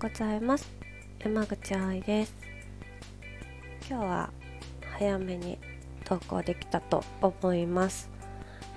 ございます。山口愛です。今日は早めに投稿できたと思います。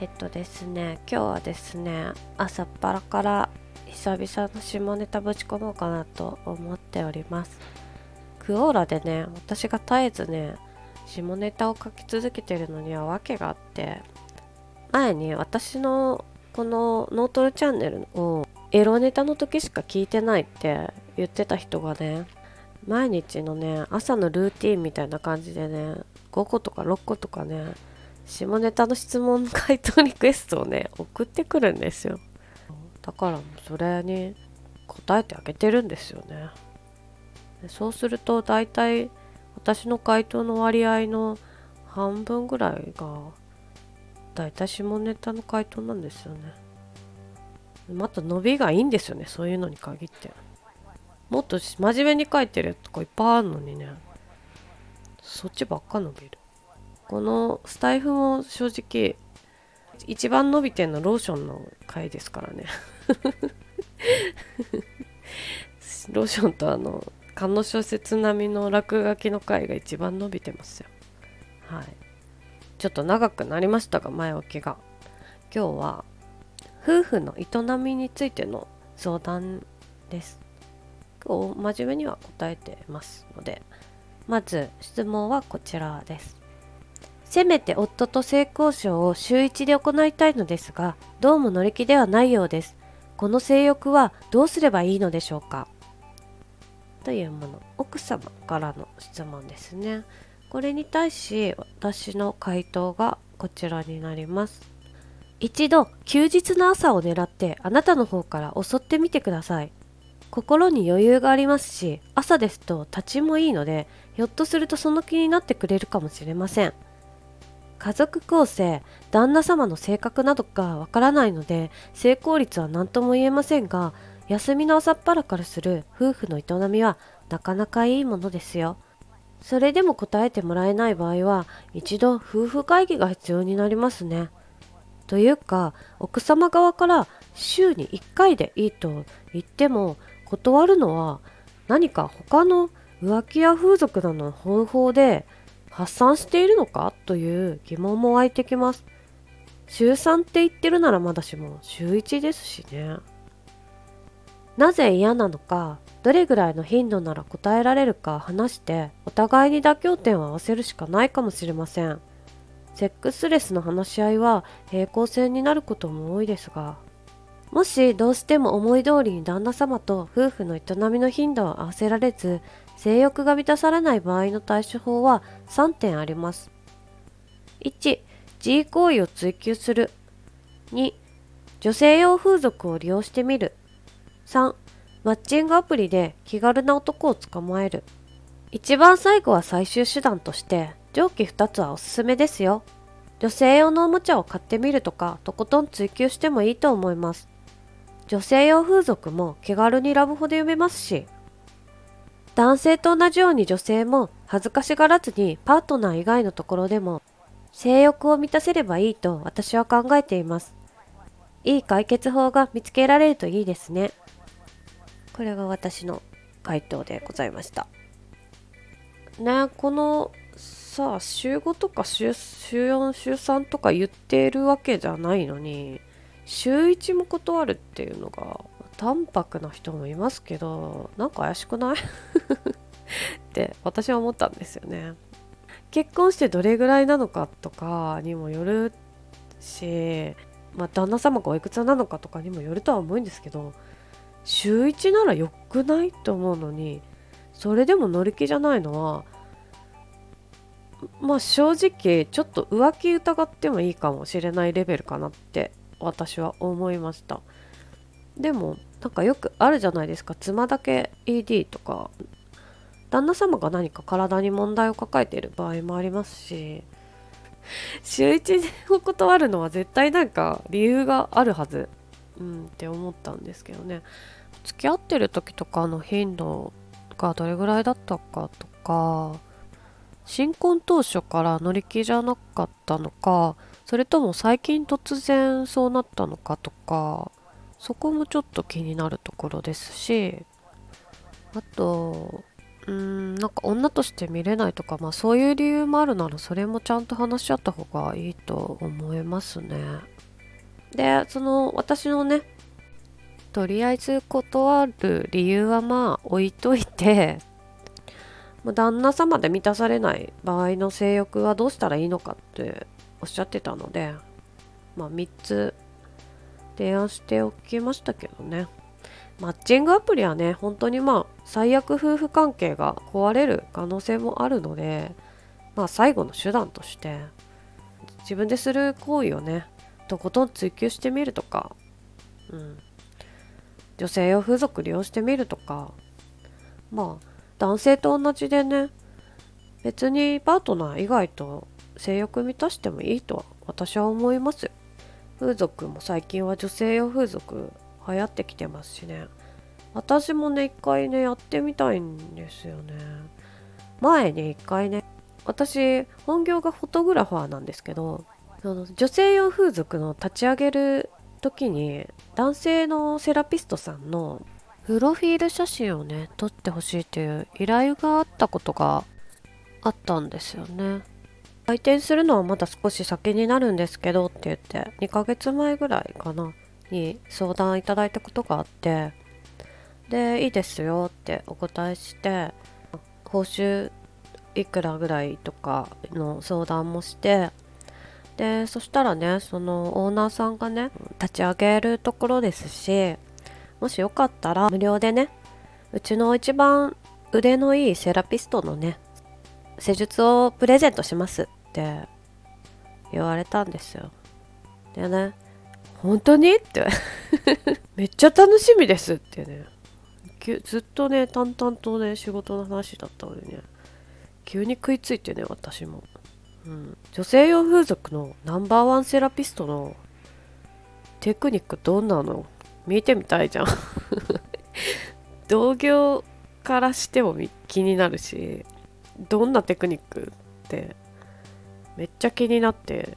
えっとですね今日はですね朝っぱらから久々の下ネタぶち込もうかなと思っております。クオーラでね私が絶えずね下ネタを書き続けてるのには訳があって前に私のこのノートルチャンネルをエロネタの時しか聞いてないって言ってた人がね毎日のね朝のルーティンみたいな感じでね5個とか6個とかね下ネタの質問回答リクエストをね送ってくるんですよ。だからそれに答えてあげてるんですよね。そうすると大体私の回答の割合の半分ぐらいが大体下ネタの回答なんですよね。また伸びがいいんですよねそういうのに限って。もっと真面目に書いてるとかいっぱいあるのにね。そっちばっか伸びる。このスタイフも正直一番伸びてんのローションの回ですからね。ローションとあの観音小説並みの落書きの回が一番伸びてますよ。はい。ちょっと長くなりましたが前置きが。今日は夫婦の営みについての相談です。今日真面目には答えてますのでまず質問はこちらです。せめて夫と性交渉を週1で行いたいのですがどうも乗り気ではないようです。この性欲はどうすればいいのでしょうか？というもの。奥様からの質問ですね。これに対し私の回答がこちらになります。一度休日の朝を狙ってあなたの方から襲ってみてください。心に余裕がありますし朝ですと立ちもいいのでひょっとするとその気になってくれるかもしれません。家族構成旦那様の性格などがわからないので成功率は何とも言えませんが休みの朝っぱらからする夫婦の営みはなかなかいいものですよ。それでも答えてもらえない場合は一度夫婦会議が必要になりますね。というか奥様側から週に1回でいいと言っても断るのは何か他の浮気や風俗などの方法で発散しているのかという疑問も湧いてきます。週3って言ってるならまだしも週1ですしね。なぜ嫌なのか、どれぐらいの頻度なら答えられるか話してお互いに妥協点を合わせるしかないかもしれません。セックスレスの話し合いは平行線になることも多いですがもしどうしても思い通りに旦那様と夫婦の営みの頻度を合わせられず性欲が満たされない場合の対処法は3点あります1 G 行為を追求する2女性用風俗を利用してみる3マッチングアプリで気軽な男を捕まえる一番最後は最終手段として上記2つはおすすめですよ。女性用のおもちゃを買ってみるとか、とことん追求してもいいと思います。女性用風俗も気軽にラブホで読めますし、男性と同じように女性も恥ずかしがらずにパートナー以外のところでも性欲を満たせればいいと私は考えています。いい解決法が見つけられるといいですね。これが私の回答でございました。ねこのさあ週5とか週週4週3とか言ってるわけじゃないのに週1も断るっていうのが淡白な人もいますけどなんか怪しくない？って私は思ったんですよね。結婚してどれぐらいなのかとかにもよるしまあ旦那様がおいくつなのかとかにもよるとは思うんですけど週1ならよくないと思うのにそれでも乗り気じゃないのはまあ正直ちょっと浮気疑ってもいいかもしれないレベルかなって私は思いました。でもなんかよくあるじゃないですか。妻だけ ED とか旦那様が何か体に問題を抱えている場合もありますし週1を断るのは絶対なんか理由があるはず、うん、って思ったんですけどね。付き合ってる時とかの頻度がどれぐらいだったかとか新婚当初から乗り気じゃなかったのかそれとも最近突然そうなったのかとかそこもちょっと気になるところですしあとうんなんか女として見れないとかまあそういう理由もあるならそれもちゃんと話し合った方がいいと思いますね。でその私のねとりあえず断る理由はまあ置いといて旦那様で満たされない場合の性欲はどうしたらいいのかっておっしゃってたのでまあ3つ提案しておきましたけどね。マッチングアプリはね本当にまあ最悪夫婦関係が壊れる可能性もあるのでまあ最後の手段として自分でする行為をねとことん追求してみるとか、うん、女性用風俗利用してみるとかまあ男性と同じでね別にパートナー以外と性欲満たしてもいいとは私は思います。風俗も最近は女性用風俗流行ってきてますしね。私もね一回ねやってみたいんですよね。前に一回ね私本業がフォトグラファーなんですけどその女性用風俗の立ち上げる時に男性のセラピストさんのプロフィール写真をね撮ってほしいっていう依頼があったことがあったんですよね。開店するのはまだ少し先になるんですけどって言って2ヶ月前ぐらいかなに相談いただいたことがあってでいいですよってお答えして報酬いくらぐらいとかの相談もしてでそしたらねそのオーナーさんがね立ち上げるところですしもしよかったら無料でねうちの一番腕のいいセラピストのね施術をプレゼントします。って言われたんですよ。でね本当に？って。めっちゃ楽しみですってね。ずっとね淡々とね仕事の話だったのにね。急に食いついてね私も、うん、女性用風俗のナンバーワンセラピストのテクニックどんなの？見てみたいじゃん。同業からしても気になるしどんなテクニックってめっちゃ気になって。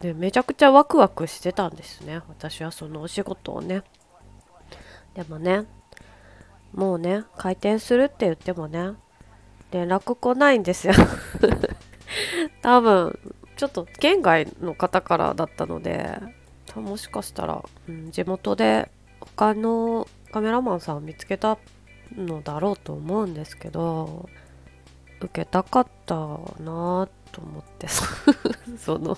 でめちゃくちゃワクワクしてたんですね。私はそのお仕事をね。でもねもうね開店するって言ってもね連絡来ないんですよ。多分ちょっと県外の方からだったのでもしかしたら、うん、地元で他のカメラマンさんを見つけたのだろうと思うんですけど受けたかったなと思って。その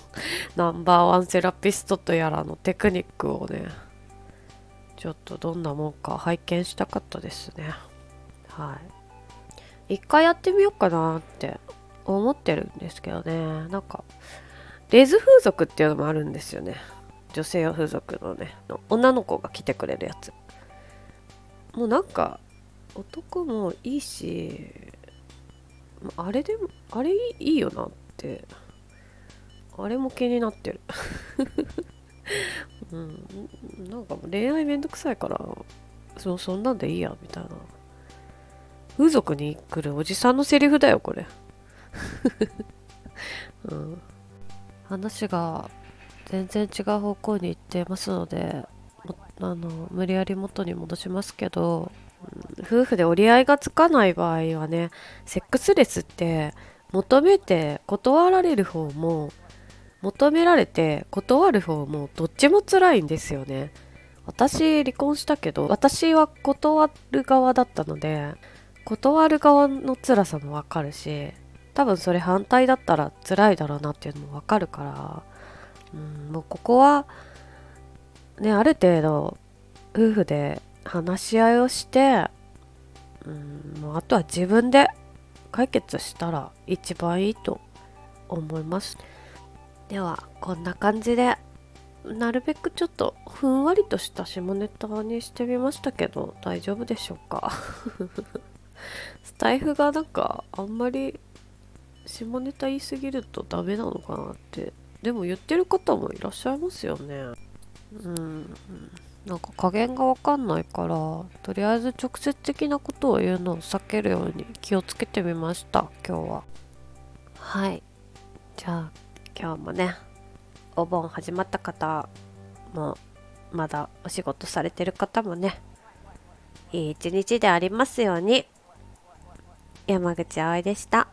ナンバーワンセラピストとやらのテクニックをねちょっとどんなもんか拝見したかったですね。はい。一回やってみようかなって思ってるんですけどね。なんかレズ風俗っていうのもあるんですよね。女性用風俗のね女の子が来てくれるやつ。もうなんか男もいいしあれでもあれいいよなって。あれも気になってる。うん。なんか恋愛めんどくさいからそそんなんでいいやみたいな。風俗に来るおじさんのセリフだよこれ、うん、話が全然違う方向に行ってますのであの無理やり元に戻しますけど夫婦で折り合いがつかない場合はねセックスレスって求めて断られる方も求められて断る方もどっちも辛いんですよね。私離婚したけど私は断る側だったので断る側の辛さもわかるし多分それ反対だったら辛いだろうなっていうのもわかるからうんもうここはねある程度夫婦で話し合いをしてうんもうあとは自分で解決したら一番いいと思います。ではこんな感じでなるべくちょっとふんわりとした下ネタにしてみましたけど大丈夫でしょうか？スタイフがなんかあんまり下ネタ言いすぎるとダメなのかなって。でも言ってる方もいらっしゃいますよね。うんなんか加減がわかんないからとりあえず直接的なことを言うのを避けるように気をつけてみました今日ははいじゃあ今日もねお盆始まった方もまだお仕事されてる方もねいい一日でありますように山口葵でした。